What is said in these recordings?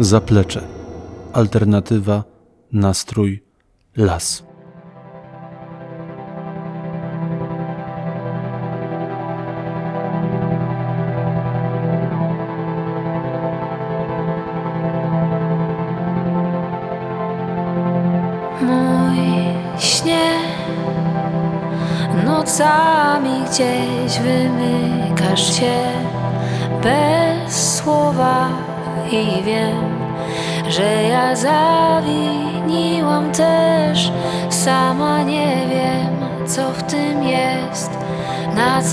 Zaplecze. Alternatywa, nastrój, las.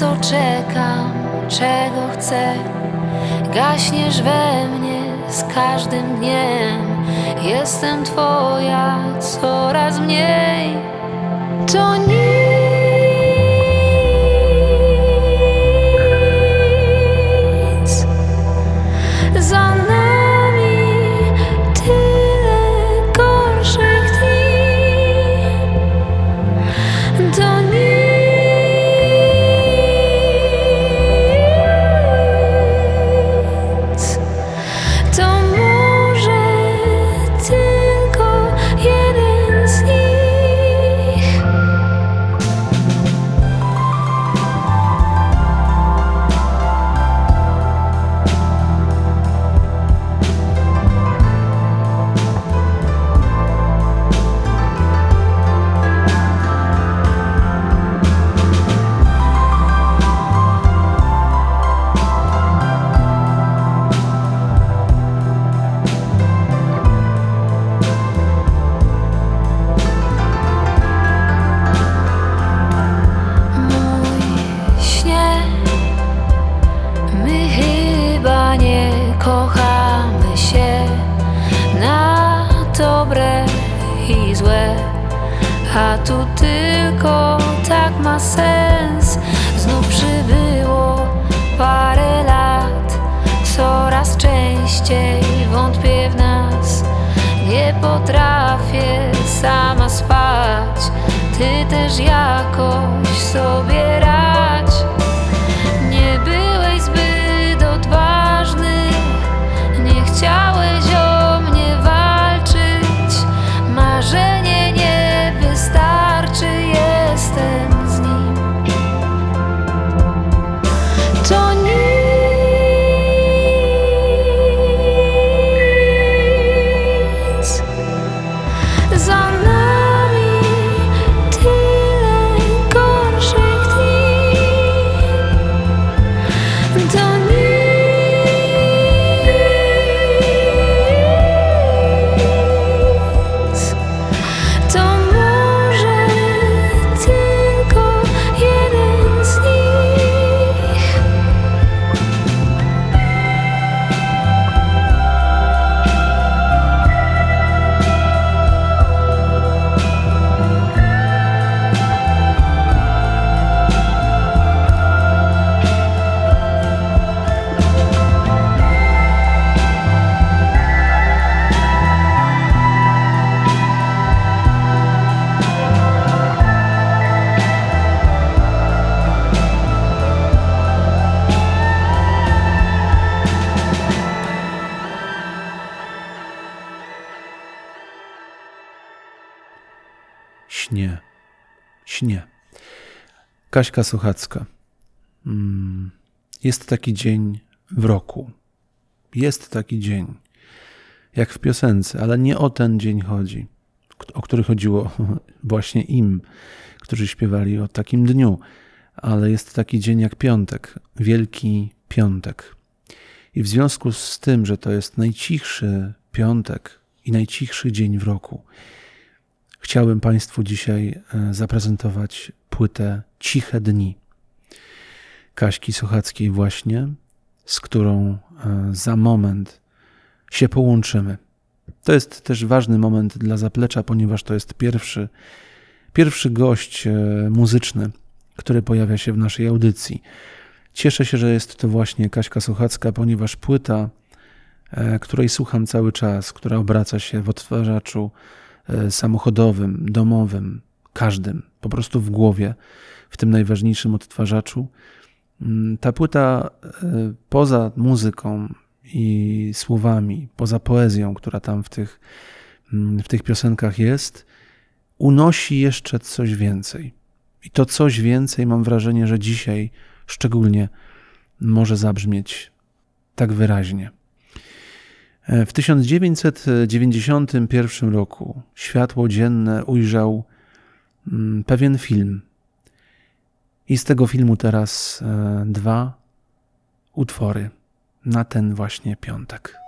Co czekam, czego chcę. Gaśniesz we mnie z każdym dniem. Jestem Twoja coraz mniej. To nic. Sens. Znów przybyło parę lat, coraz częściej wątpię w nas. Nie potrafię sama spać, ty też jakoś sobie radź. Kaśka Sochacka. Mm, Jest taki dzień w roku. Jest taki dzień. Jak w piosence, ale nie o ten dzień chodzi, o który chodziło właśnie im, którzy śpiewali o takim dniu. Ale jest taki dzień jak piątek, Wielki Piątek. I w związku z tym, że to jest najcichszy piątek i najcichszy dzień w roku, chciałbym Państwu dzisiaj e, zaprezentować płytę Ciche Dni Kaśki Sochackiej właśnie, z którą e, za moment się połączymy. To jest też ważny moment dla zaplecza, ponieważ to jest pierwszy, pierwszy gość e, muzyczny, który pojawia się w naszej audycji. Cieszę się, że jest to właśnie Kaśka Sochacka, ponieważ płyta, której słucham cały czas, która obraca się w odtwarzaczu samochodowym, domowym, każdym, po prostu w głowie, w tym najważniejszym odtwarzaczu. Mm, Ta płyta e, poza muzyką i słowami, poza poezją, która tam w tych, mm, w tych piosenkach jest, unosi jeszcze coś więcej. I to coś więcej mam wrażenie, że dzisiaj szczególnie może zabrzmieć tak wyraźnie. E, w 1991 roku światło dzienne ujrzał mm, pewien film. I z tego filmu teraz e, dwa utwory na ten właśnie piątek.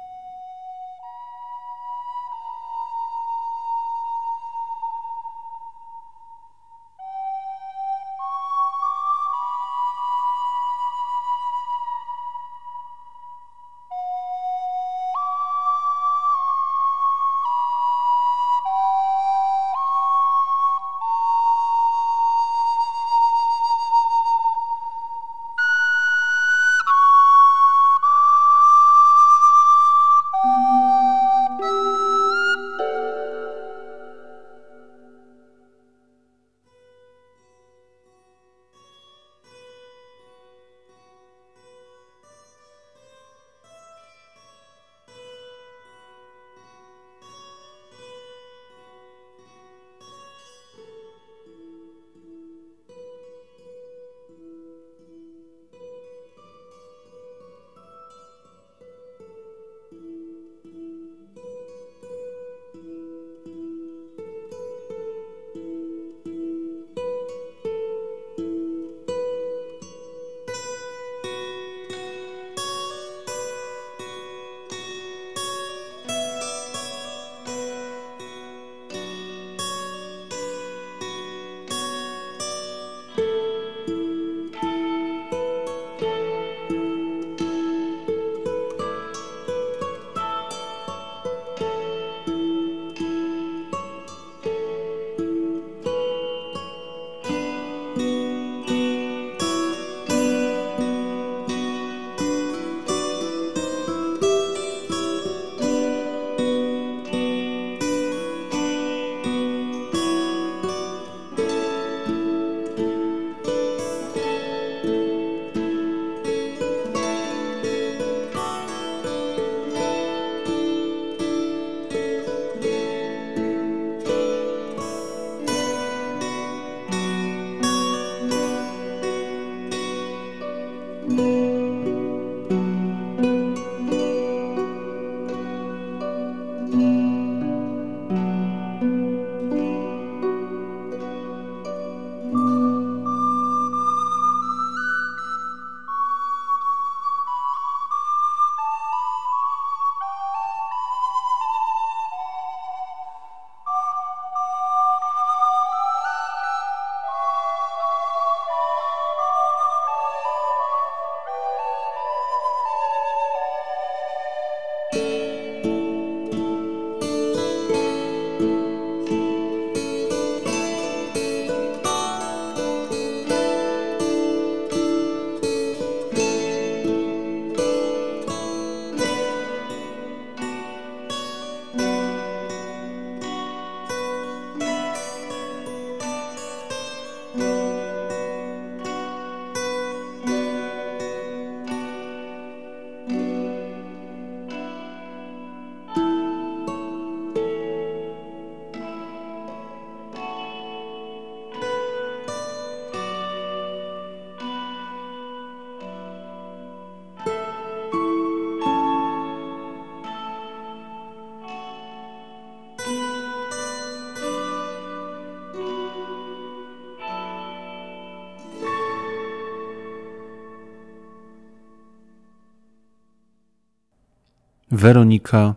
Weronika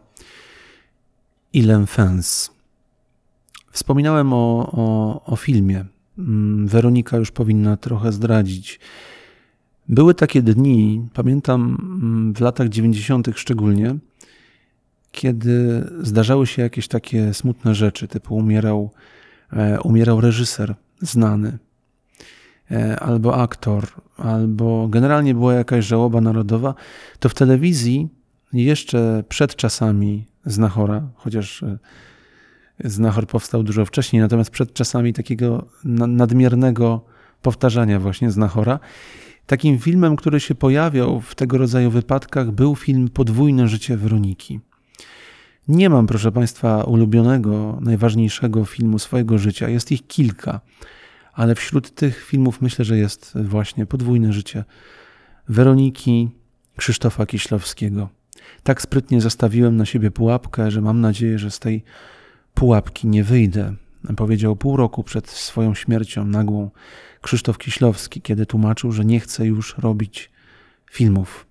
Ilenfens. Wspominałem o, o, o filmie. Mm, Weronika już powinna trochę zdradzić. Były takie dni, pamiętam mm, w latach 90. szczególnie, kiedy zdarzały się jakieś takie smutne rzeczy, typu umierał, e, umierał reżyser znany, e, albo aktor, albo generalnie była jakaś żałoba narodowa, to w telewizji jeszcze przed czasami Znachora, chociaż e, Znachor powstał dużo wcześniej, natomiast przed czasami takiego nadmiernego powtarzania właśnie Znachora, Takim filmem, który się pojawiał w tego rodzaju wypadkach, był film Podwójne życie Weroniki. Nie mam, proszę Państwa, ulubionego, najważniejszego filmu swojego życia. Jest ich kilka, ale wśród tych filmów myślę, że jest właśnie Podwójne życie Weroniki Krzysztofa Kiślowskiego. Tak sprytnie zastawiłem na siebie pułapkę, że mam nadzieję, że z tej pułapki nie wyjdę. Powiedział pół roku przed swoją śmiercią nagłą Krzysztof Kiślowski, kiedy tłumaczył, że nie chce już robić filmów,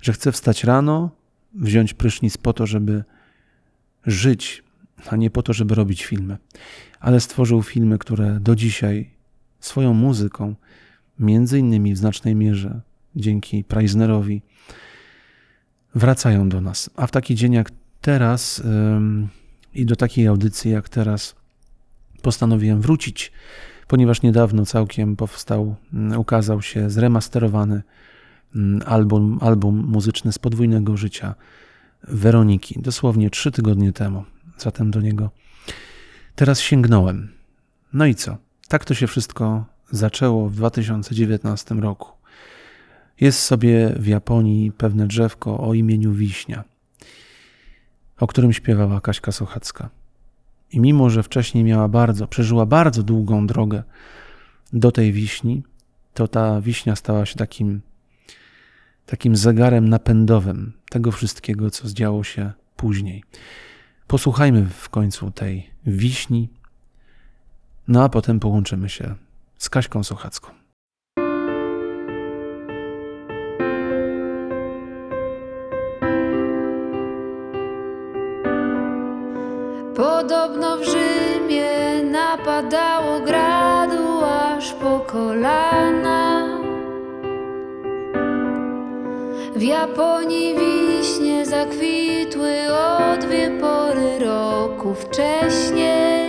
że chce wstać rano, wziąć prysznic po to, żeby żyć, a nie po to, żeby robić filmy. Ale stworzył filmy, które do dzisiaj swoją muzyką, między innymi w znacznej mierze dzięki Preisnerowi, wracają do nas. A w taki dzień jak teraz i do takiej audycji jak teraz postanowiłem wrócić, ponieważ niedawno całkiem powstał, ukazał się zremasterowany album, album muzyczny z podwójnego życia Weroniki, dosłownie trzy tygodnie temu. Zatem do niego teraz sięgnąłem. No i co? Tak to się wszystko zaczęło w 2019 roku. Jest sobie w Japonii pewne drzewko o imieniu Wiśnia, o którym śpiewała Kaśka Sochacka. I mimo, że wcześniej miała bardzo, przeżyła bardzo długą drogę do tej wiśni, to ta wiśnia stała się takim, takim zegarem napędowym tego wszystkiego, co zdziało się później. Posłuchajmy w końcu tej wiśni, no a potem połączymy się z Kaśką Sochacką. Podobno w Rzymie napadało gradu aż po kolana. W Japonii wiśnie zakwitły o dwie pory roku wcześniej.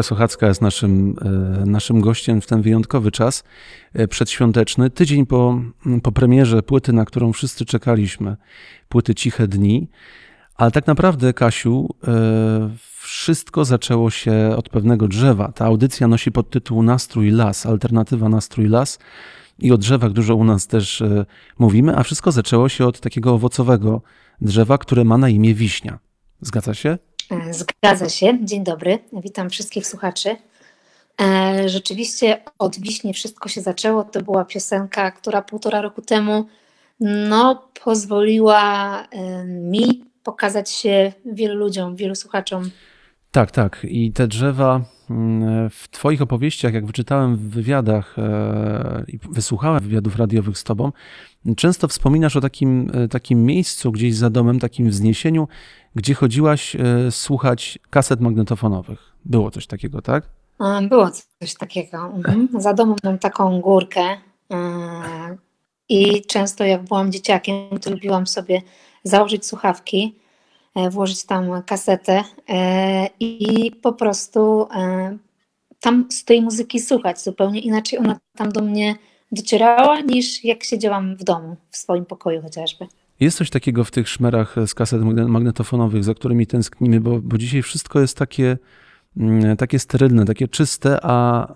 Kaśka Sochacka jest naszym, e, naszym gościem w ten wyjątkowy czas e, przedświąteczny, tydzień po, po premierze płyty, na którą wszyscy czekaliśmy, płyty Ciche Dni. Ale tak naprawdę, Kasiu, e, wszystko zaczęło się od pewnego drzewa. Ta audycja nosi podtytuł Nastrój Las, alternatywa Nastrój Las. I o drzewach dużo u nas też mówimy, a wszystko zaczęło się od takiego owocowego drzewa, które ma na imię wiśnia. Zgadza się? E, zgadza się. Dzień dobry. Witam wszystkich słuchaczy. E, rzeczywiście od Wiśnie wszystko się zaczęło. To była piosenka, która półtora roku temu no, pozwoliła e, mi pokazać się wielu ludziom, wielu słuchaczom. Tak, tak. I te drzewa mm, w Twoich opowieściach, jak wyczytałem w wywiadach i wysłuchałem wywiadów radiowych z Tobą, często wspominasz o takim, takim miejscu gdzieś za domem, takim wzniesieniu, gdzie chodziłaś e, słuchać kaset magnetofonowych. Było coś takiego, tak? Było coś takiego. Mhm. Za domem mam taką górkę e, i często jak byłam dzieciakiem, to lubiłam sobie założyć słuchawki, e, włożyć tam kasetę i po prostu tam z tej muzyki słuchać. Zupełnie inaczej ona tam do mnie docierała niż jak siedziałam w domu, w swoim pokoju chociażby. Jest coś takiego w tych szmerach z kaset magnetofonowych, za którymi tęsknimy, bo, bo dzisiaj wszystko jest takie, mm, takie sterylne, takie czyste, a,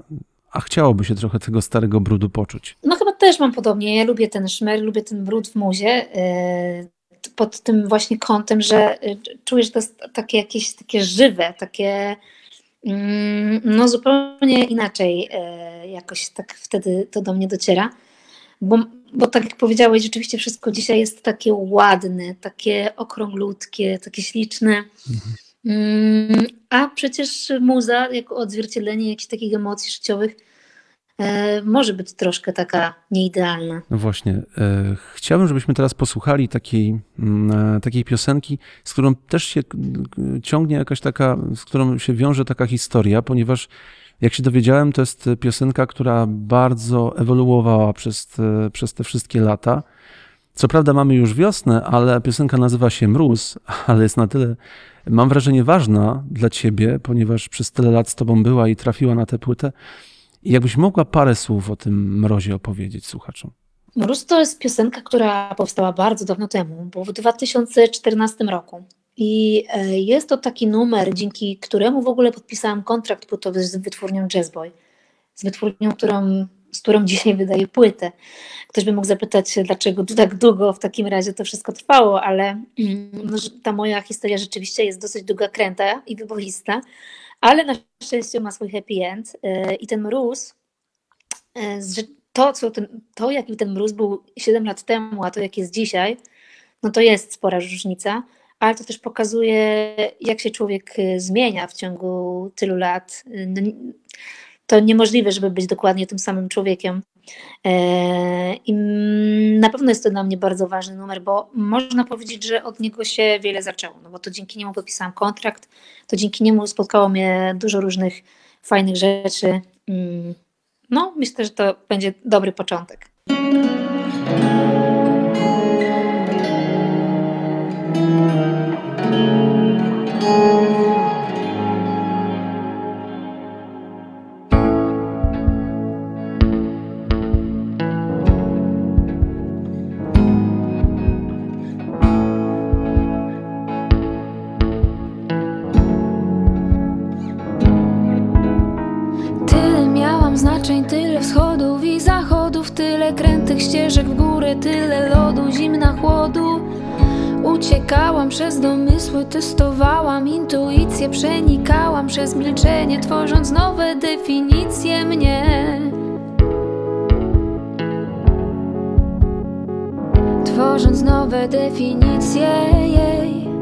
a chciałoby się trochę tego starego brudu poczuć. No chyba też mam podobnie. Ja lubię ten szmer, lubię ten brud w muzie yy, pod tym właśnie kątem, że yy, czujesz, to takie jakieś takie żywe, takie mm, no zupełnie inaczej yy, jakoś tak wtedy to do mnie dociera. Bo bo tak jak powiedziałeś, rzeczywiście wszystko dzisiaj jest takie ładne, takie okrąglutkie, takie śliczne. Mhm. Mm, a przecież muza, jako odzwierciedlenie jakichś takich emocji życiowych, e, może być troszkę taka nieidealna. No właśnie. E, chciałbym, żebyśmy teraz posłuchali takiej, mm, e, takiej piosenki, z którą też się ciągnie jakaś taka, z którą się wiąże taka historia, ponieważ jak się dowiedziałem, to jest piosenka, która bardzo ewoluowała przez te, przez te wszystkie lata. Co prawda mamy już wiosnę, ale piosenka nazywa się Mróz, ale jest na tyle, mam wrażenie, ważna dla ciebie, ponieważ przez tyle lat z tobą była i trafiła na tę płytę. I jakbyś mogła parę słów o tym mrozie opowiedzieć słuchaczom. Mróz to jest piosenka, która powstała bardzo dawno temu, bo w 2014 roku. I e, jest to taki numer, dzięki któremu w ogóle podpisałam kontrakt płytowy z wytwórnią Jazzboy, z wytwórnią, którą, z którą dzisiaj wydaję płytę. Ktoś by mógł zapytać, dlaczego tak długo w takim razie to wszystko trwało, ale no, ta moja historia rzeczywiście jest dosyć długa kręta i wyboista, ale na szczęście ma swój happy end e, i ten mróz, e, to, co ten, to jaki ten mróz był 7 lat temu, a to jak jest dzisiaj, no to jest spora różnica ale to też pokazuje, jak się człowiek y, zmienia w ciągu tylu lat. No, to niemożliwe, żeby być dokładnie tym samym człowiekiem. E, I na pewno jest to dla mnie bardzo ważny numer, bo można powiedzieć, że od niego się wiele zaczęło, no bo to dzięki niemu podpisałam kontrakt, to dzięki niemu spotkało mnie dużo różnych fajnych rzeczy. Mm, no, myślę, że to będzie dobry początek. Krętych ścieżek w górę, tyle lodu, zimna chłodu. Uciekałam przez domysły, testowałam intuicję, przenikałam przez milczenie, tworząc nowe definicje mnie. Tworząc nowe definicje jej.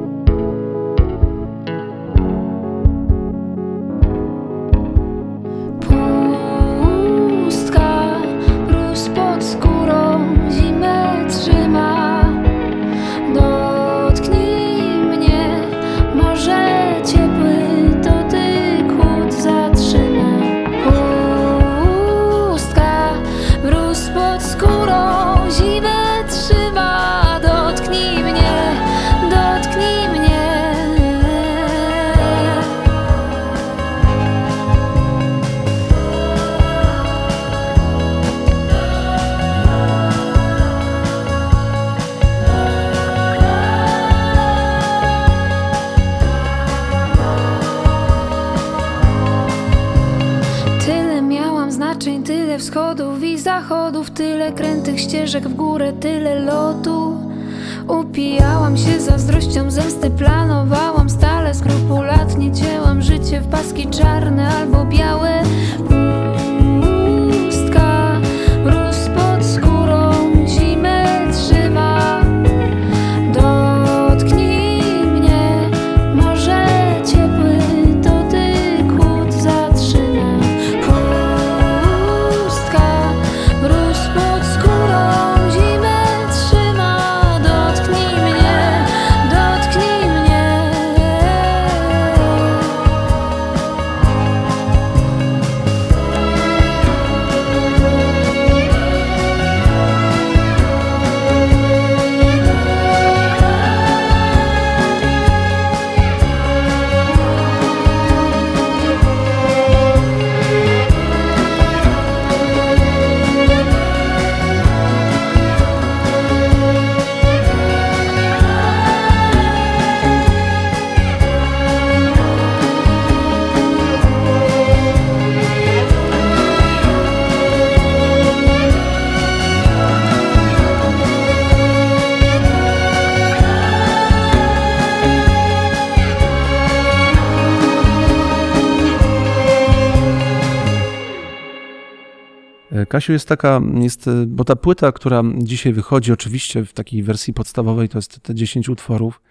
Kasiu, jest taka, jest, e, bo ta płyta, która dzisiaj wychodzi, oczywiście w takiej wersji podstawowej, to jest te 10 utworów,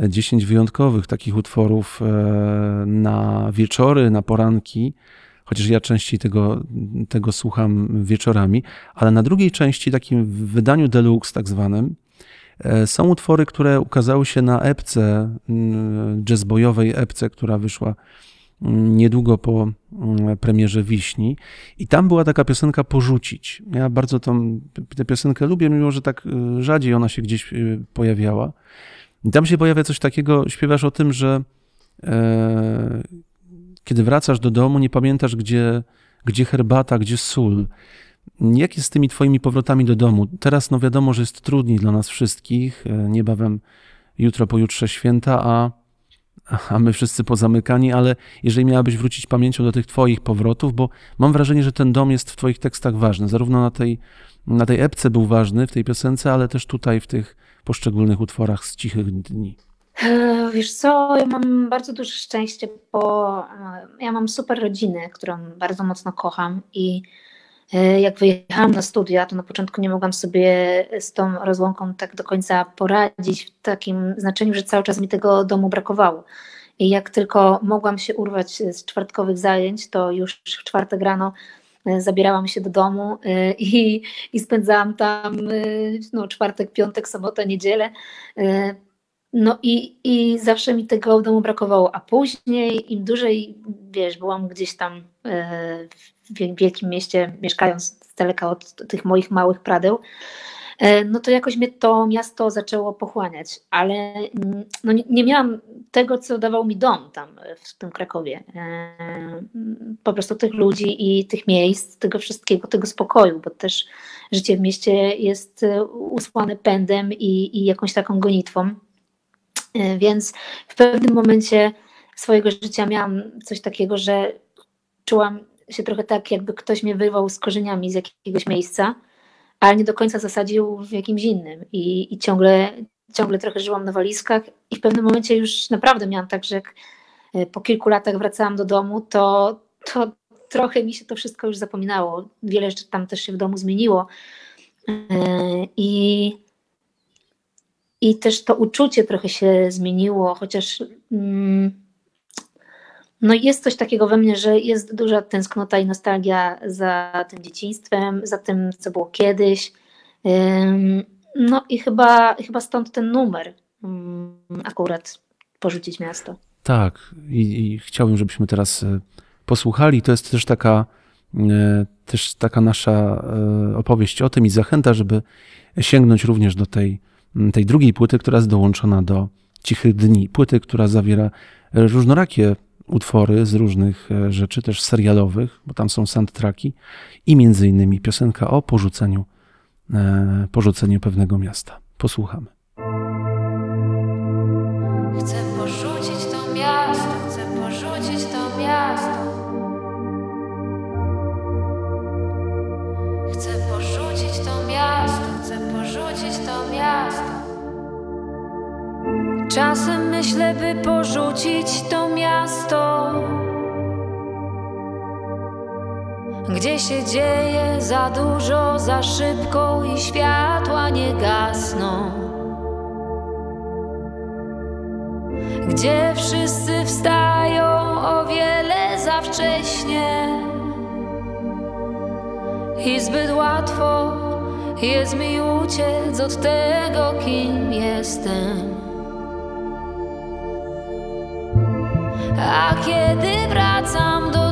e, 10 wyjątkowych takich utworów e, na wieczory, na poranki, chociaż ja częściej tego, tego słucham wieczorami, ale na drugiej części, takim wydaniu deluxe tak zwanym, e, są utwory, które ukazały się na epce, mm, jazzboyowej epce, która wyszła niedługo po mm, premierze Wiśni. I tam była taka piosenka Porzucić. Ja bardzo tą, tę piosenkę lubię, mimo że tak y, rzadziej ona się gdzieś y, pojawiała. I tam się pojawia coś takiego, śpiewasz o tym, że e, kiedy wracasz do domu, nie pamiętasz, gdzie, gdzie herbata, gdzie sól. Jak jest z tymi twoimi powrotami do domu? Teraz no wiadomo, że jest trudniej dla nas wszystkich. E, Niebawem jutro, pojutrze święta, a, a my wszyscy pozamykani, ale jeżeli miałabyś wrócić pamięcią do tych twoich powrotów, bo mam wrażenie, że ten dom jest w twoich tekstach ważny. Zarówno na tej, na tej epce był ważny, w tej piosence, ale też tutaj w tych poszczególnych utworach z cichych dni. E, Wiesz co, ja mam bardzo duże szczęście, bo e, ja mam super rodzinę, którą bardzo mocno kocham i jak wyjechałam na studia, to na początku nie mogłam sobie z tą rozłąką tak do końca poradzić w takim znaczeniu, że cały czas mi tego domu brakowało. I jak tylko mogłam się urwać z czwartkowych zajęć, to już w czwartek rano e, zabierałam się do domu e, i, i spędzałam tam e, no, czwartek, piątek, sobotę, niedzielę. No i, i zawsze mi tego domu brakowało, a później im dłużej, wiesz, byłam gdzieś tam e, w wie- wielkim mieście, mieszkając z daleka od tych moich małych pradeł, e, no to jakoś mnie to miasto zaczęło pochłaniać, ale no nie, nie miałam tego, co dawał mi dom tam w tym Krakowie. E, Po prostu tych ludzi i tych miejsc, tego wszystkiego, tego spokoju, bo też życie w mieście jest usłane pędem i, i jakąś taką gonitwą. E, Więc w pewnym momencie swojego życia miałam coś takiego, że czułam się trochę tak, jakby ktoś mnie wyrwał z korzeniami z jakiegoś miejsca, ale nie do końca zasadził w jakimś innym. I, i ciągle, ciągle trochę żyłam na walizkach i w pewnym momencie już naprawdę miałam tak, że jak e, po kilku latach wracałam do domu, to, to trochę mi się to wszystko już zapominało. Wiele rzeczy tam też się w domu zmieniło. E, I i też to uczucie trochę się zmieniło, chociaż mm, no jest coś takiego we mnie, że jest duża tęsknota i nostalgia za tym dzieciństwem, za tym, co było kiedyś. Ym, No i chyba, chyba stąd ten numer mm, akurat porzucić miasto. Tak, i, i chciałbym, żebyśmy teraz e, posłuchali. To jest też taka, e, też taka nasza e, opowieść o tym i zachęta, żeby sięgnąć również do tej, tej drugiej płyty, która jest dołączona do Cichych Dni. Płyty, która zawiera różnorakie utwory z różnych e, rzeczy, też serialowych, bo tam są soundtracki i między innymi piosenka o porzuceniu, e, porzuceniu pewnego miasta. Posłuchamy. Czasem myślę, by porzucić to miasto, gdzie się dzieje za dużo, za szybko i światła nie gasną. Gdzie wszyscy wstają o wiele za wcześnie i zbyt łatwo jest mi uciec od tego, kim jestem. A kiedy wracam do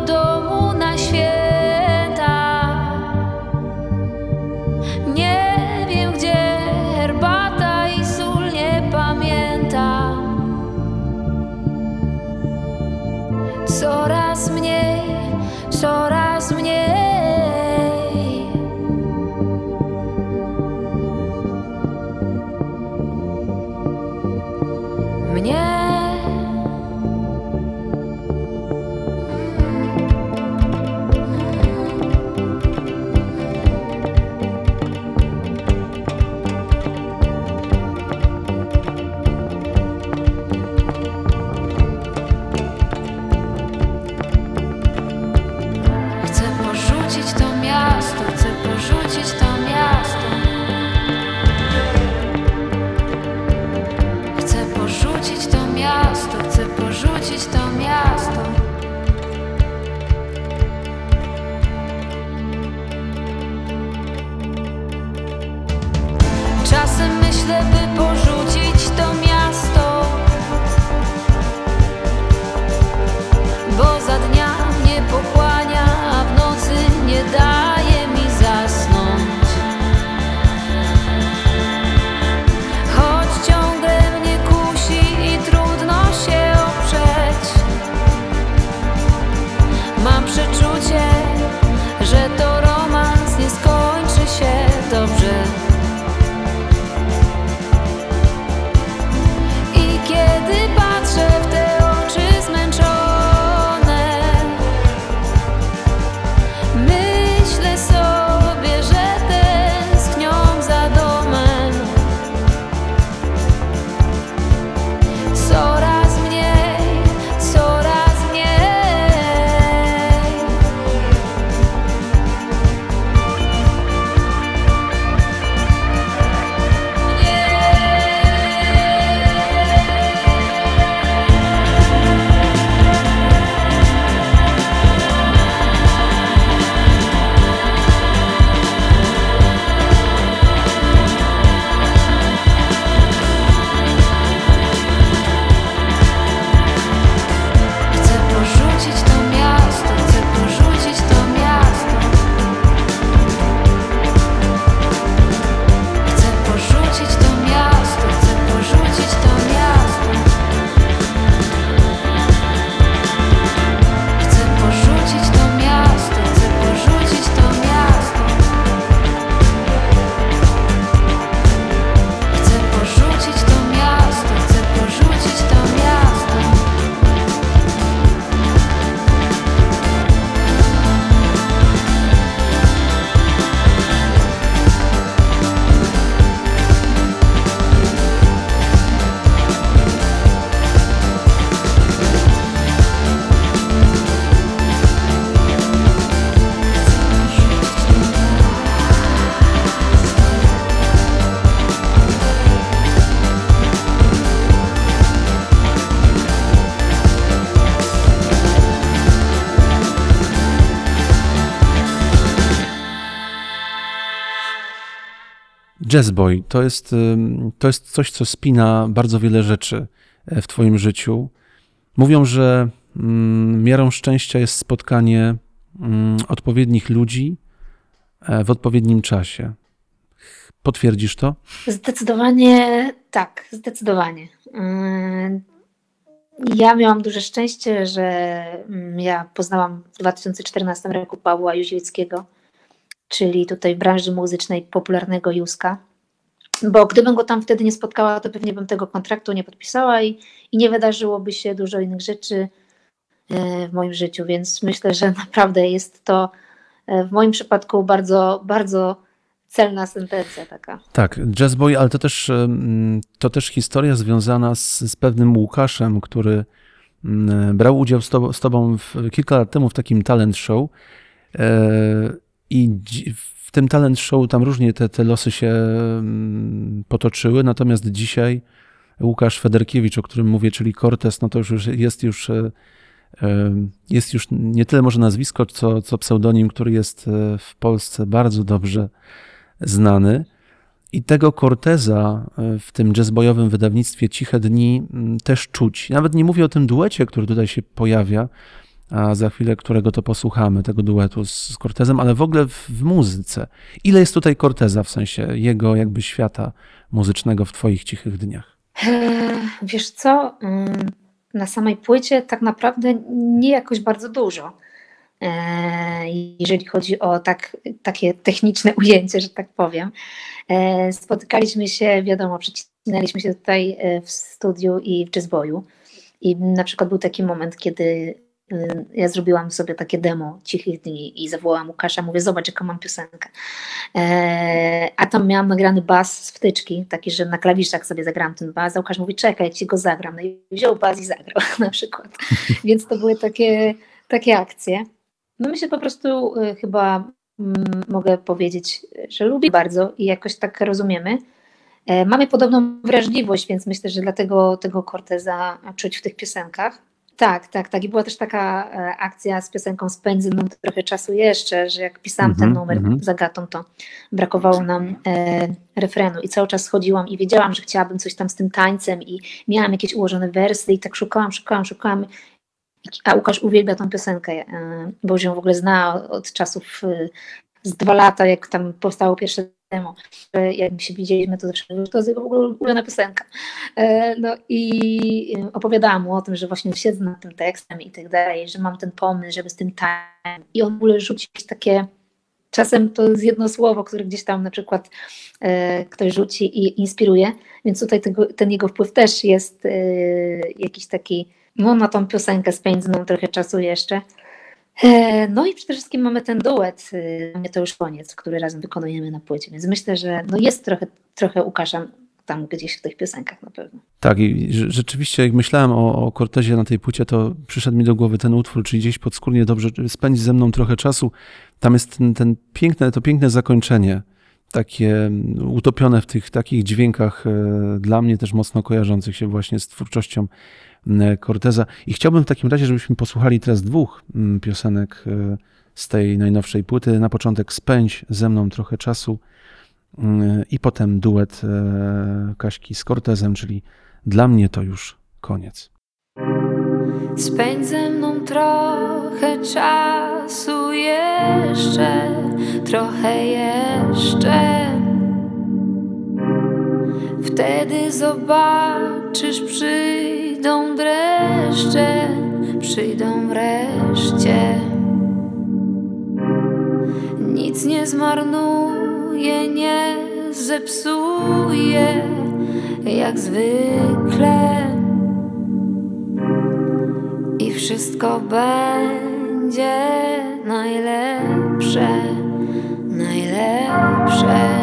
Jazzboy to jest, to jest coś, co spina bardzo wiele rzeczy e, w Twoim życiu. Mówią, że miarą szczęścia jest spotkanie odpowiednich ludzi e, w odpowiednim czasie. Potwierdzisz to? Zdecydowanie tak, zdecydowanie. Ja miałam duże szczęście, że ja poznałam w 2014 roku Pawła Jóźwieckiego, czyli tutaj w branży muzycznej popularnego Józka. Bo gdybym go tam wtedy nie spotkała, to pewnie bym tego kontraktu nie podpisała i, i nie wydarzyłoby się dużo innych rzeczy e, w moim życiu, więc myślę, że naprawdę jest to e, w moim przypadku bardzo, bardzo celna sentencja taka. Tak, Jazz Boy, ale to też, to też historia związana z, z pewnym Łukaszem, który brał udział z tobą, z tobą w, kilka lat temu w takim talent show e, i w tym talent show tam różnie te, te losy się potoczyły, natomiast dzisiaj Łukasz Federkiewicz, o którym mówię, czyli Cortez, no to już jest już e, jest już nie tyle może nazwisko, co, co pseudonim, który jest e, w Polsce bardzo dobrze znany. I tego Corteza e, w tym jazzboyowym wydawnictwie Ciche Dni też czuć. Nawet nie mówię o tym duecie, który tutaj się pojawia, a za chwilę którego to posłuchamy, tego duetu z, z Cortezem, ale w ogóle w, w, muzyce. Ile jest tutaj Corteza, w sensie jego jakby świata muzycznego w twoich cichych dniach? Wiesz co, na samej płycie tak naprawdę nie jakoś bardzo dużo. E, jeżeli chodzi o tak, takie techniczne ujęcie, że tak powiem. E, spotykaliśmy się, wiadomo, przecinaliśmy się tutaj e, w studiu i w jazzboju. I na przykład był taki moment, kiedy ja zrobiłam sobie takie demo cichych dni i zawołałam Łukasza, mówię, zobacz jaką mam piosenkę. a tam miałam nagrany bas z wtyczki, taki, że na klawiszach sobie zagrałam ten bas, a Łukasz mówi, czekaj, jak ci go zagram. No i wziął bas i zagrał na przykład. Więc to były takie, takie akcje. No myślę po prostu y, chyba mm, mogę powiedzieć, że lubię bardzo i jakoś tak rozumiemy. E, mamy podobną wrażliwość, więc myślę, że dlatego tego Corteza czuć w tych piosenkach. Tak, tak, tak. I była też taka e, akcja z piosenką Spędzę nam trochę czasu jeszcze, że jak pisałam mm -hmm, ten numer mm -hmm. z Agatą, to brakowało nam e, refrenu i cały czas chodziłam i wiedziałam, że chciałabym coś tam z tym tańcem i miałam jakieś ułożone wersy i tak szukałam, szukałam, szukałam a Łukasz uwielbia tą piosenkę, e, bo już ją w ogóle zna od czasów e, z dwa lata, jak tam powstało pierwsze demo. Jak my się widzieliśmy, to zawsze to jest jego w ogóle ulubiona piosenka. E, no i opowiadałam mu o tym, że właśnie siedzę nad tym tekstem i tak dalej, że mam ten pomysł, żeby z tym tańczyć. I on w ogóle rzucił takie Czasem to jest jedno słowo, które gdzieś tam na przykład e, ktoś rzuci i inspiruje, więc tutaj tego, ten jego wpływ też jest e, jakiś taki no, na tą piosenkę spędzę nam trochę czasu jeszcze. E, no i przede wszystkim mamy ten duet, dla mnie to już koniec, który razem wykonujemy na płycie, więc myślę, że no jest trochę, trochę Łukasza tam gdzieś w tych piosenkach na pewno. Tak i rzeczywiście jak myślałem o, o Cortezie na tej płycie, to przyszedł mi do głowy ten utwór, czyli gdzieś podskórnie dobrze spędzi ze mną trochę czasu. Tam jest ten, ten piękne, to piękne zakończenie, takie utopione w tych takich dźwiękach e, dla mnie też mocno kojarzących się właśnie z twórczością Corteza. I chciałbym w takim razie, żebyśmy posłuchali teraz dwóch mm, piosenek e, z tej najnowszej płyty. Na początek Spędź ze mną trochę czasu mm, i potem duet e, Kaśki z Cortezem, czyli Dla mnie to już koniec. Spędź ze mną trochę czasu jeszcze, trochę jeszcze. Wtedy zobaczysz przy Przyjdą dreszcze, przyjdą wreszcie. Nic nie zmarnuje, nie zepsuje, jak zwykle. I wszystko będzie najlepsze, najlepsze.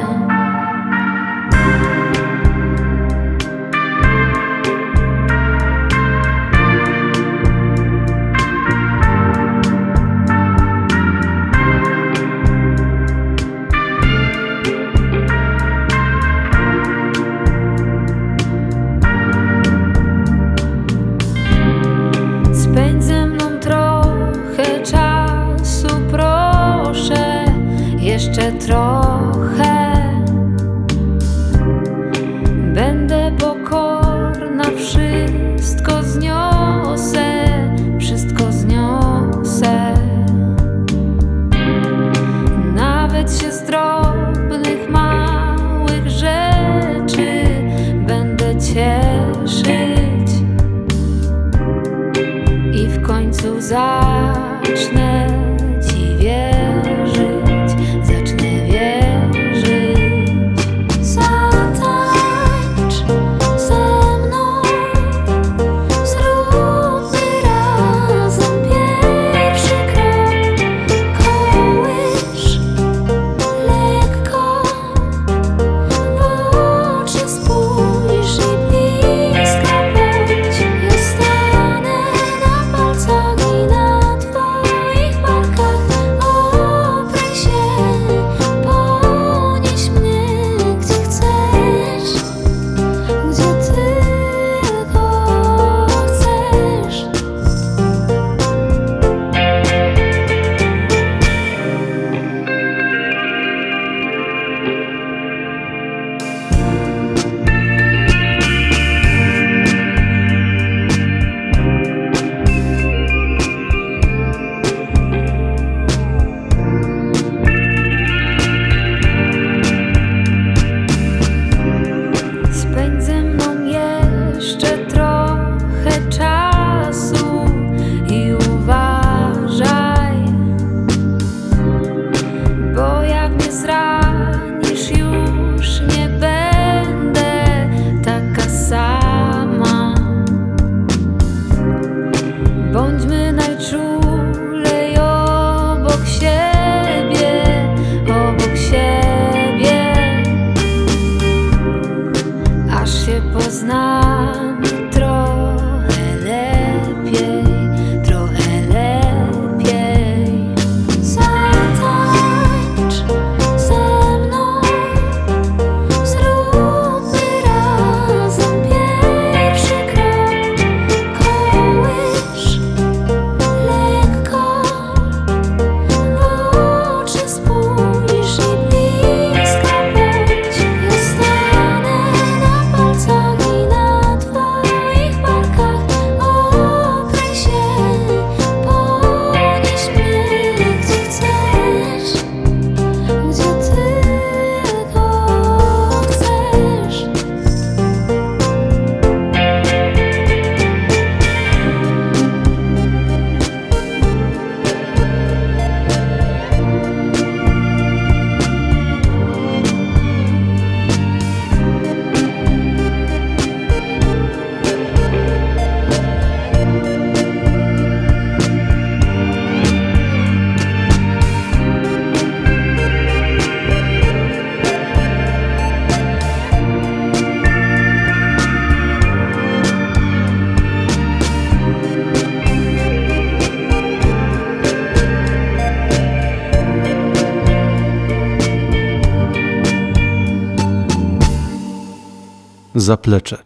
Zaplecze.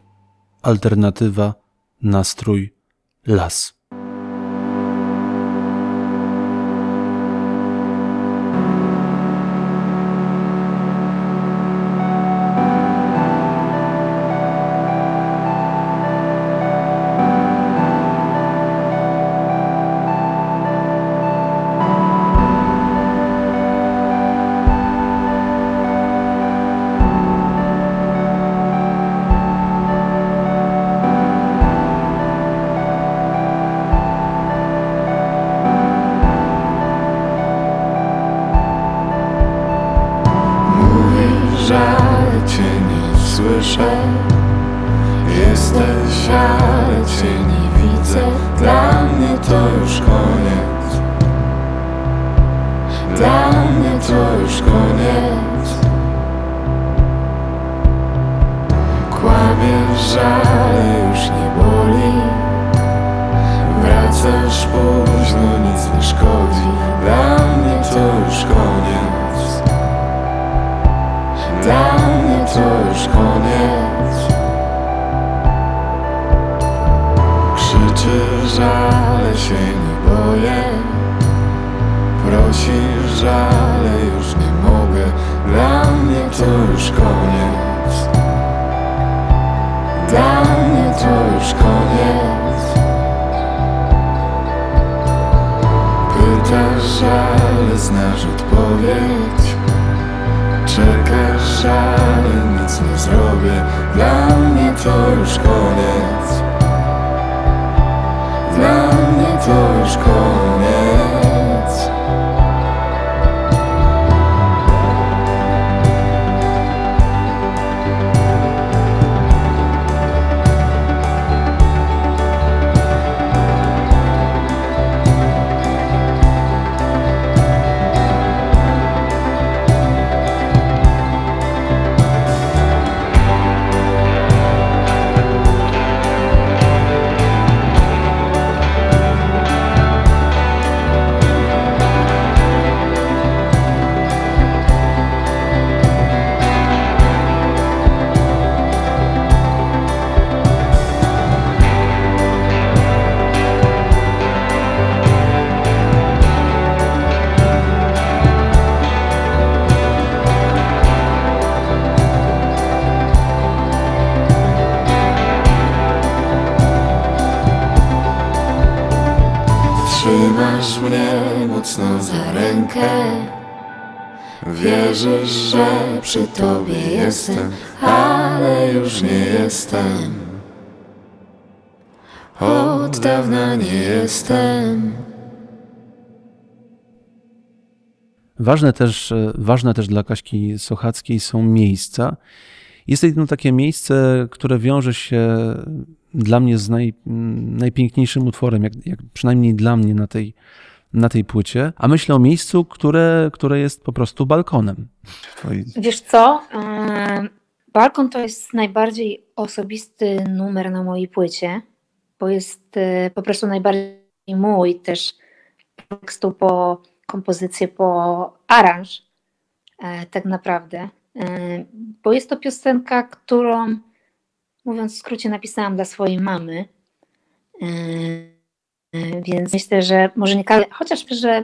Alternatywa, nastrój, las. ale znasz odpowiedź. Czekasz, ale nic nie zrobię. Dla mnie to już koniec. Dla mnie to już koniec. Wierzysz, że przy Tobie jestem, ale już nie jestem. Od dawna nie jestem. Ważne też, ważne też dla Kaśki Sochackiej są miejsca. Jest jedno takie miejsce, które wiąże się dla mnie z naj, najpiękniejszym utworem, jak, jak przynajmniej dla mnie na tej, na tej płycie, a myślę o miejscu, które, które jest po prostu balkonem. Wiesz co? Balkon to jest najbardziej osobisty numer na mojej płycie, bo jest e, po prostu najbardziej mój też tekstu po kompozycję, po aranż e, tak naprawdę, e, bo jest to piosenka, którą mówiąc w skrócie napisałam dla swojej mamy E, więc myślę, że może nie każdy, chociaż że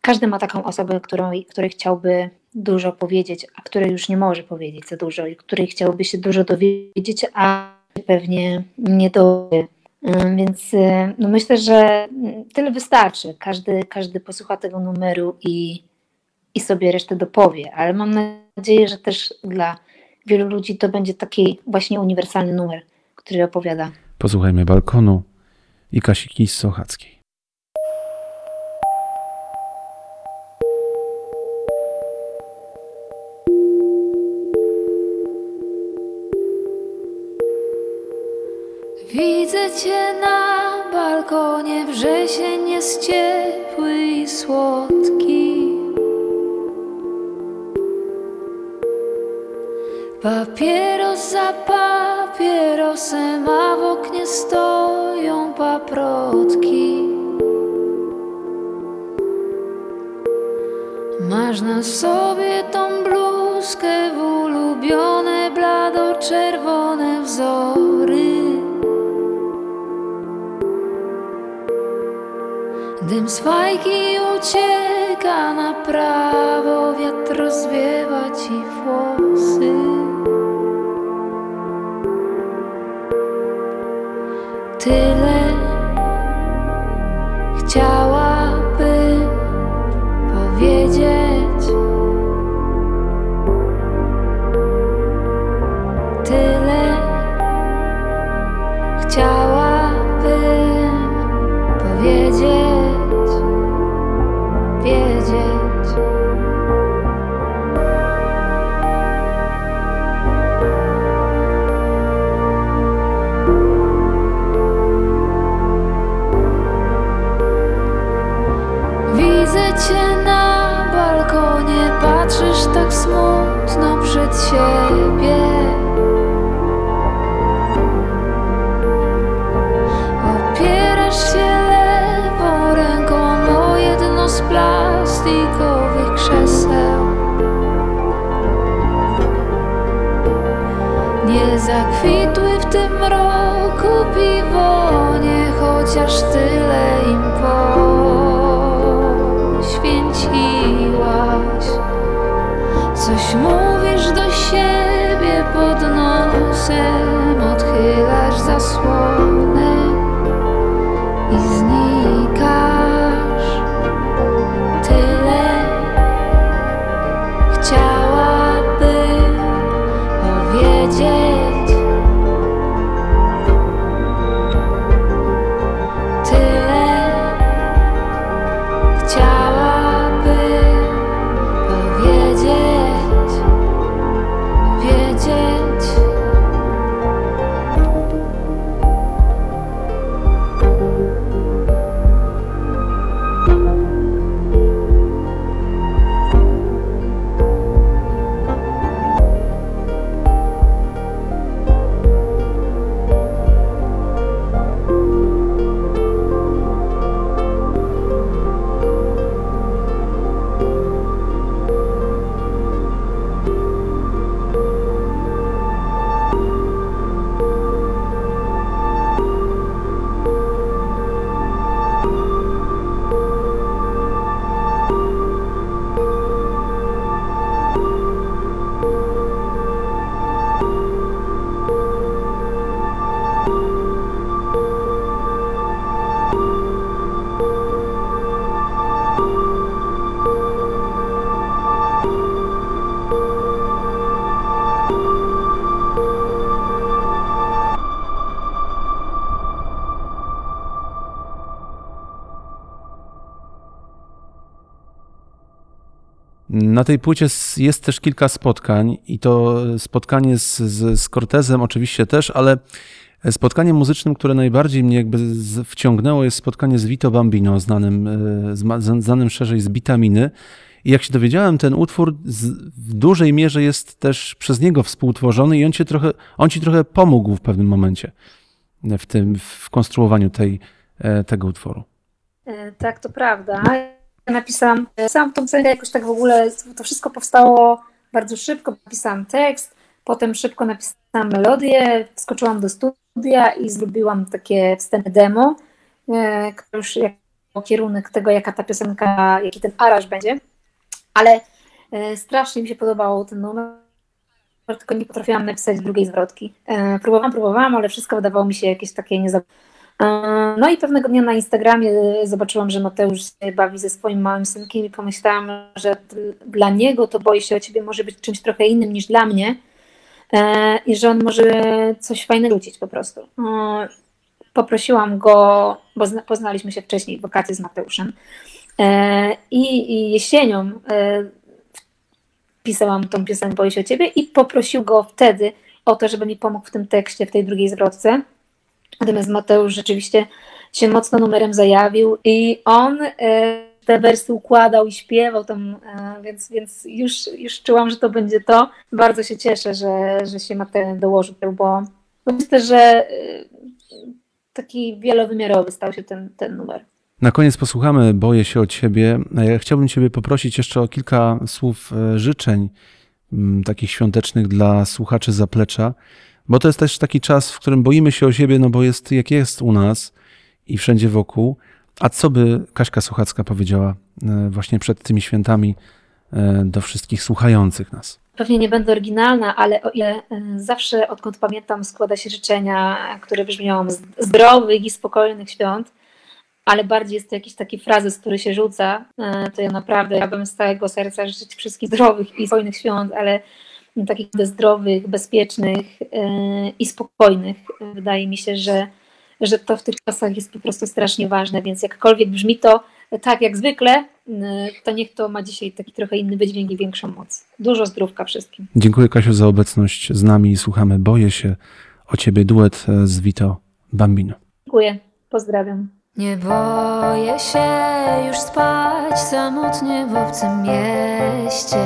każdy ma taką osobę, którą, której chciałby dużo powiedzieć, a której już nie może powiedzieć za dużo i której chciałby się dużo dowiedzieć, a pewnie nie dowie. E, więc e, no myślę, że tyle wystarczy. Każdy, każdy posłucha tego numeru i, i sobie resztę dopowie, ale mam nadzieję, że też dla wielu ludzi to będzie taki właśnie uniwersalny numer, który opowiada. Posłuchajmy balkonu i Kasiki Sochackiej. Widzę cię na balkonie, wrzesień jest ciepły i słodki. Papieros za papierosem, a w oknie stoją paprotki. Masz na sobie tą bluzkę w ulubione blado-czerwone wzory. Dym z fajki ucieka na prawo, wiatr rozwiewa ci włosy. Tyle. Chciałabym nature. Na tej płycie jest też kilka spotkań i to spotkanie z, z, z Cortezem oczywiście też, ale spotkaniem muzycznym, które najbardziej mnie jakby wciągnęło jest spotkanie z Vito Bambino, znanym, e, znanym szerzej z Bitaminy. I jak się dowiedziałem, ten utwór w dużej mierze jest też przez niego współtworzony i on, cię trochę, on ci trochę pomógł w pewnym momencie w tym, w konstruowaniu tej, e, tego utworu. E, Tak, to prawda. Napisałam e, sam tą piosenkę jakoś tak w ogóle, to wszystko powstało bardzo szybko. Napisałam tekst, potem szybko napisałam melodię, wskoczyłam do studia i zrobiłam takie wstępne demo, e, które już jako kierunek tego, jaka ta piosenka, jaki ten aranż będzie. Ale e, strasznie mi się podobał ten numer, tylko nie potrafiłam napisać drugiej zwrotki. Próbowałam, próbowałam, ale wszystko wydawało mi się jakieś takie niezabawne. No i pewnego dnia na Instagramie zobaczyłam, że Mateusz się bawi ze swoim małym synkiem i pomyślałam, że dla niego to boi się o ciebie może być czymś trochę innym niż dla mnie e, i że on może coś fajnego rzucić po prostu. E, Poprosiłam go, bo zna- poznaliśmy się wcześniej w wakacje z Mateuszem e, i, jesienią e, pisałam tą piosenkę Boję się o ciebie i poprosił go wtedy o to, żeby mi pomógł w tym tekście, w tej drugiej zwrotce. Natomiast Mateusz rzeczywiście się mocno numerem zajawił i on e, te wersy układał i śpiewał tam, e, więc, więc już, już czułam, że to będzie to. Bardzo się cieszę, że, że się Mateusz dołożył, bo, myślę, że e, taki wielowymiarowy stał się ten, ten numer. Na koniec posłuchamy Boję się o Ciebie. Chciałbym Ciebie poprosić jeszcze o kilka słów życzeń takich świątecznych dla słuchaczy zaplecza, bo to jest też taki czas, w którym boimy się o siebie, no bo jest jak jest u nas i wszędzie wokół. A co by Kaśka Suchacka powiedziała e, właśnie przed tymi świętami e, do wszystkich słuchających nas? Pewnie nie będę oryginalna, ale o ile e, zawsze, odkąd pamiętam, składa się życzenia, które brzmią zdrowych i spokojnych świąt, ale bardziej jest to jakiś taki frazes, który się rzuca, to ja naprawdę ja bym z całego serca życzyć wszystkich zdrowych i spokojnych świąt, ale takich zdrowych, bezpiecznych i spokojnych. Wydaje mi się, że że to w tych czasach jest po prostu strasznie ważne, więc jakkolwiek brzmi to tak jak zwykle, y, to niech to ma dzisiaj taki trochę inny wydźwięk i większą moc. Dużo zdrówka wszystkim. Dziękuję Kasiu za obecność z nami i słuchamy Boję się o Ciebie duet z Vito Bambino. Dziękuję, pozdrawiam. Nie boję się już spać samotnie w obcym mieście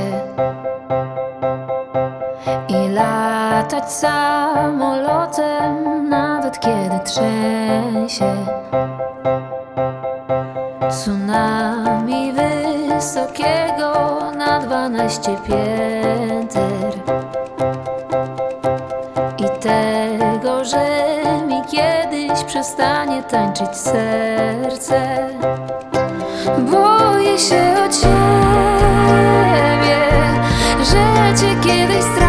i latać samolotem, nawet kiedy trzęsie. Tsunami wysokiego na dwanaście pięter i tego, że mi kiedyś przestanie tańczyć serce. Boję się o ciebie, że cię kiedyś stracę.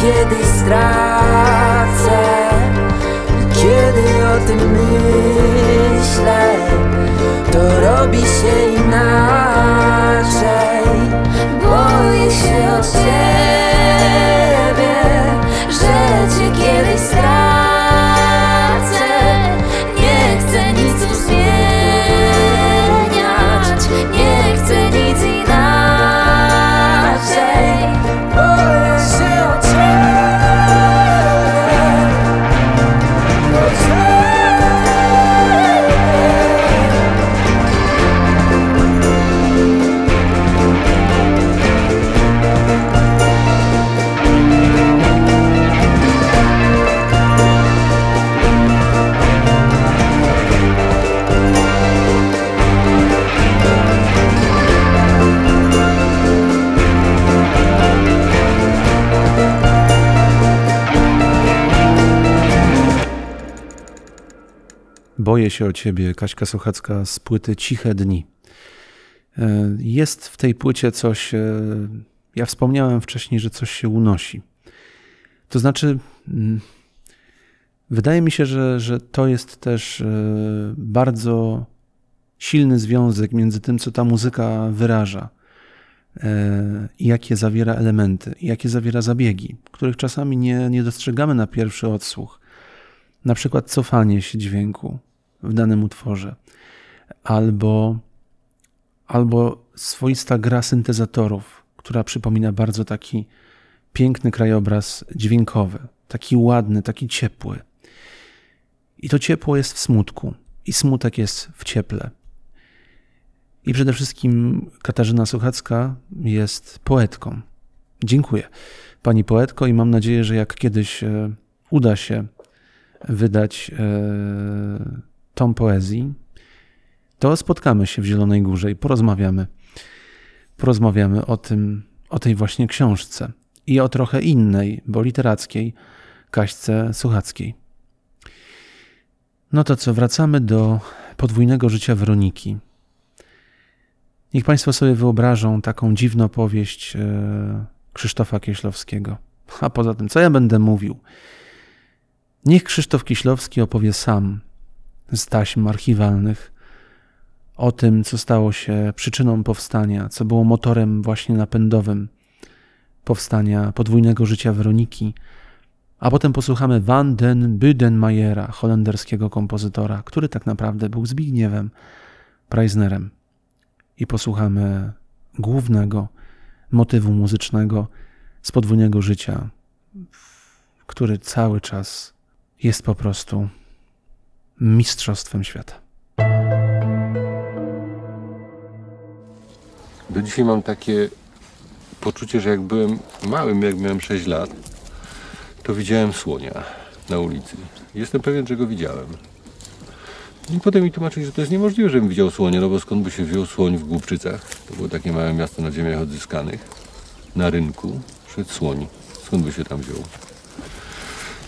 Kiedyś stracę. Kiedy o tym myślę To robi się inaczej. Boję się o ciebie Boję się o ciebie, Kaśka Sochacka z płyty Ciche Dni. E, jest w tej płycie coś, e, ja wspomniałem wcześniej, że coś się unosi. To znaczy, mm, wydaje mi się, że, że to jest też e, bardzo silny związek między tym, co ta muzyka wyraża i jakie zawiera elementy, jakie zawiera zabiegi, których czasami nie, nie dostrzegamy na pierwszy odsłuch. Na przykład cofanie się dźwięku, w danym utworze, albo, albo swoista gra syntezatorów, która przypomina bardzo taki piękny krajobraz dźwiękowy, taki ładny, taki ciepły. I to ciepło jest w smutku, i smutek jest w cieple. I przede wszystkim Katarzyna Suchacka jest poetką. Dziękuję pani poetko i mam nadzieję, że jak kiedyś e, uda się wydać e, tom poezji, to spotkamy się w Zielonej Górze i porozmawiamy. Porozmawiamy o tym, o tej właśnie książce i o trochę innej, bo literackiej, Kaśce Suchackiej. No to co, wracamy do podwójnego życia Weroniki. Niech Państwo sobie wyobrażą taką dziwną powieść e, Krzysztofa Kieślowskiego. A poza tym, co ja będę mówił? Niech Krzysztof Kieślowski opowie sam z taśm archiwalnych o tym, co stało się przyczyną powstania, co było motorem właśnie napędowym powstania podwójnego życia Weroniki, a potem posłuchamy Van den Budenmayera, holenderskiego kompozytora, który tak naprawdę był Zbigniewem Preisnerem. I posłuchamy głównego motywu muzycznego z podwójnego życia, który cały czas jest po prostu mistrzostwem świata. Do dzisiaj mam takie poczucie, że jak byłem małym, jak miałem 6 lat, to widziałem słonia na ulicy. Jestem pewien, że go widziałem. I potem mi tłumaczyli, że to jest niemożliwe, żebym widział słonia, no bo skąd by się wziął słoń w Głupczycach? To było takie małe miasto na ziemiach odzyskanych. Na rynku szedł słoń. Skąd by się tam wziął?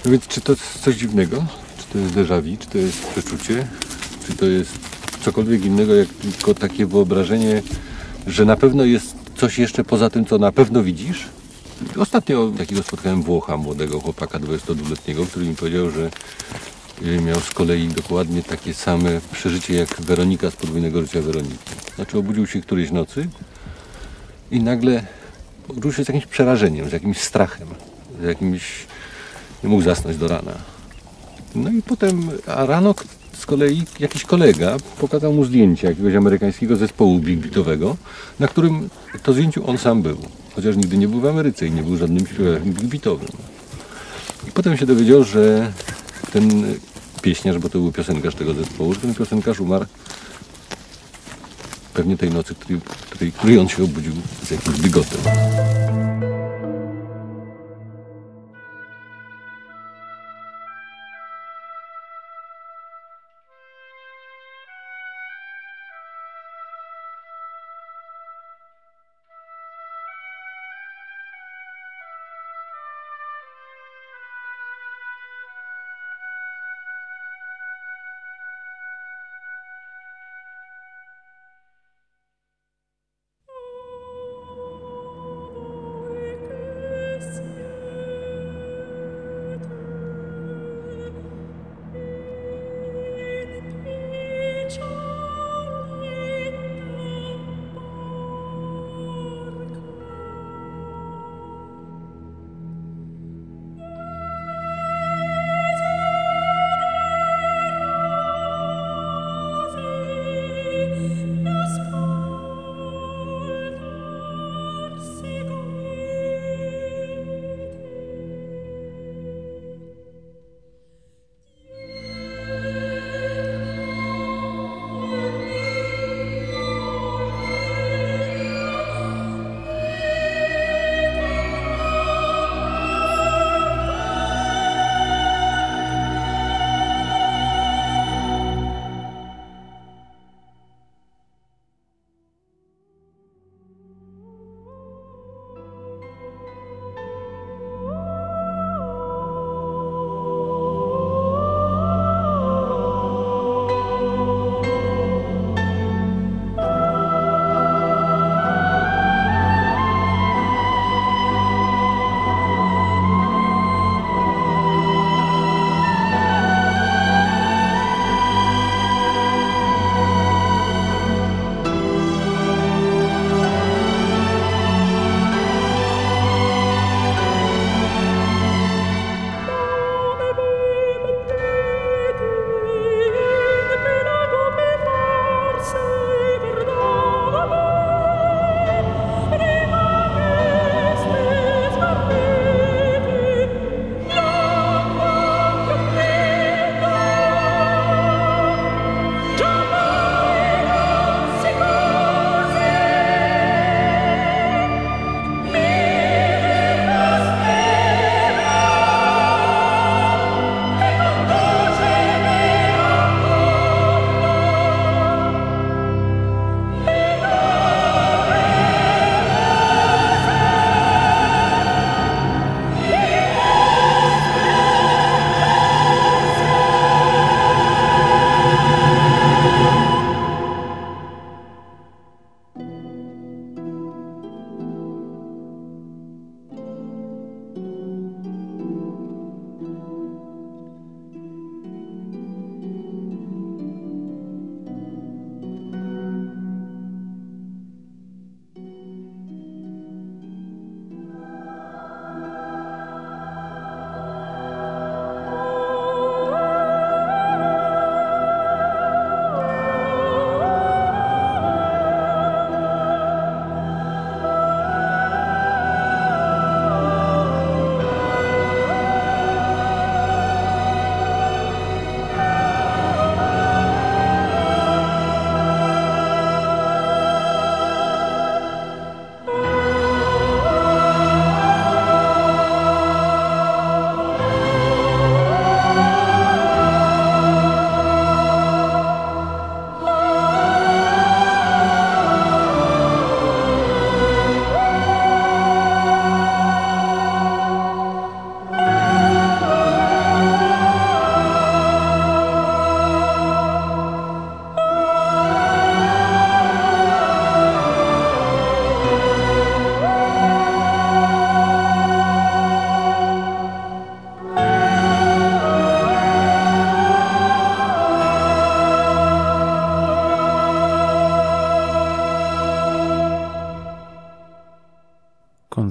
No więc czy to coś dziwnego? To jest déjà vu? Czy to jest przeczucie? Czy to jest cokolwiek innego, jak tylko takie wyobrażenie, że na pewno jest coś jeszcze poza tym, co na pewno widzisz? Ostatnio takiego spotkałem Włocha, młodego chłopaka 22-letniego, który mi powiedział, że y, miał z kolei dokładnie takie same przeżycie jak Weronika z podwójnego życia Weroniki. Znaczy obudził się którejś nocy i nagle obudził się z jakimś przerażeniem, z jakimś strachem, z jakimś... nie mógł zasnąć do rana. No i potem, a rano z kolei jakiś kolega pokazał mu zdjęcie jakiegoś amerykańskiego zespołu big beatowego, na którym to zdjęciu on sam był. Chociaż nigdy nie był w Ameryce i nie był żadnym śpiewakiem big beatowym. I potem się dowiedział, że ten pieśniarz, bo to był piosenkarz tego zespołu, że ten piosenkarz umarł pewnie tej nocy, której, której, on się obudził z jakimś bigotem.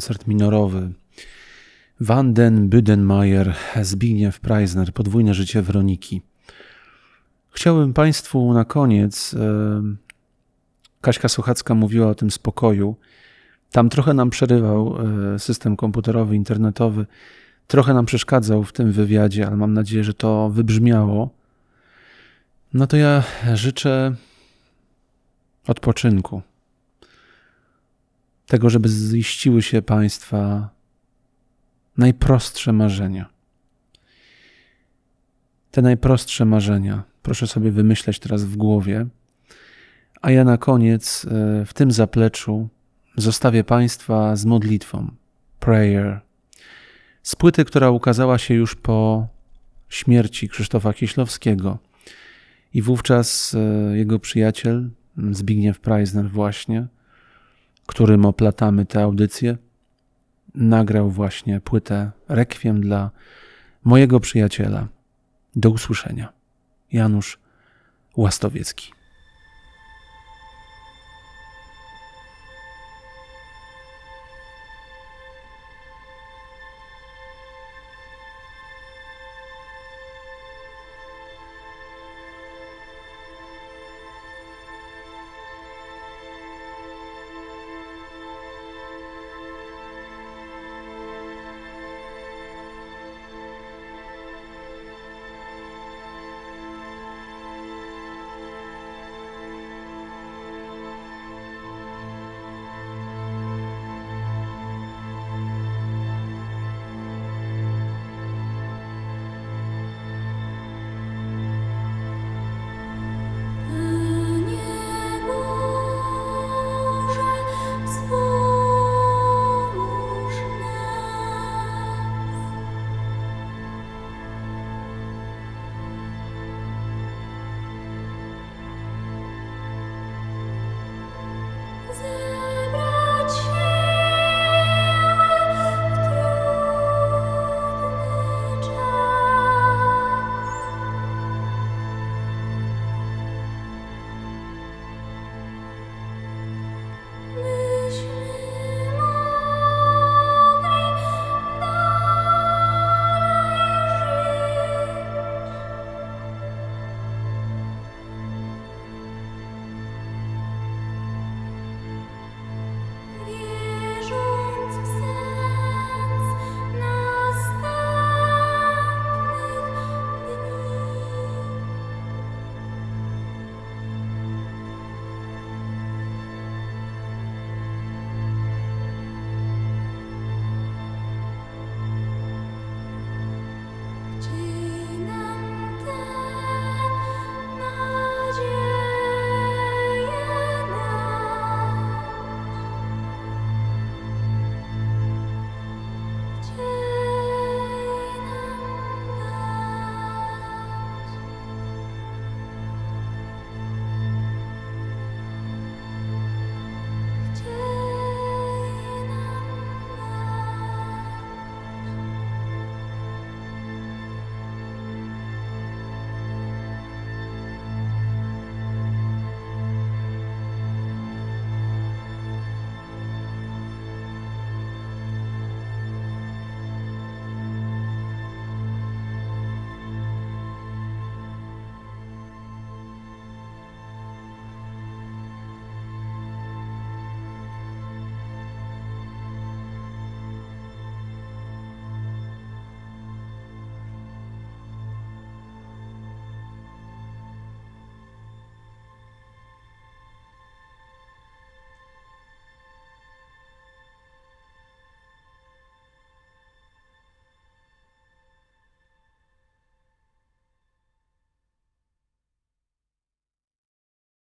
Koncert minorowy. Van den Budenmayer, Zbigniew Preisner, Podwójne życie Weroniki. Chciałbym Państwu na koniec, e, Kaśka Suchacka mówiła o tym spokoju. Tam trochę nam przerywał e, system komputerowy, internetowy, trochę nam przeszkadzał w tym wywiadzie, ale mam nadzieję, że to wybrzmiało. No to ja życzę odpoczynku. Tego, żeby ziściły się Państwa najprostsze marzenia. Te najprostsze marzenia proszę sobie wymyśleć teraz w głowie. A ja na koniec e, w tym zapleczu zostawię Państwa z modlitwą. Prayer. Z płyty, która ukazała się już po śmierci Krzysztofa Kieślowskiego. I wówczas e, jego przyjaciel, Zbigniew Preisner właśnie, którym oplatamy tę audycję, nagrał właśnie płytę Rekwiem dla mojego przyjaciela. Do usłyszenia. Janusz Łastowiecki.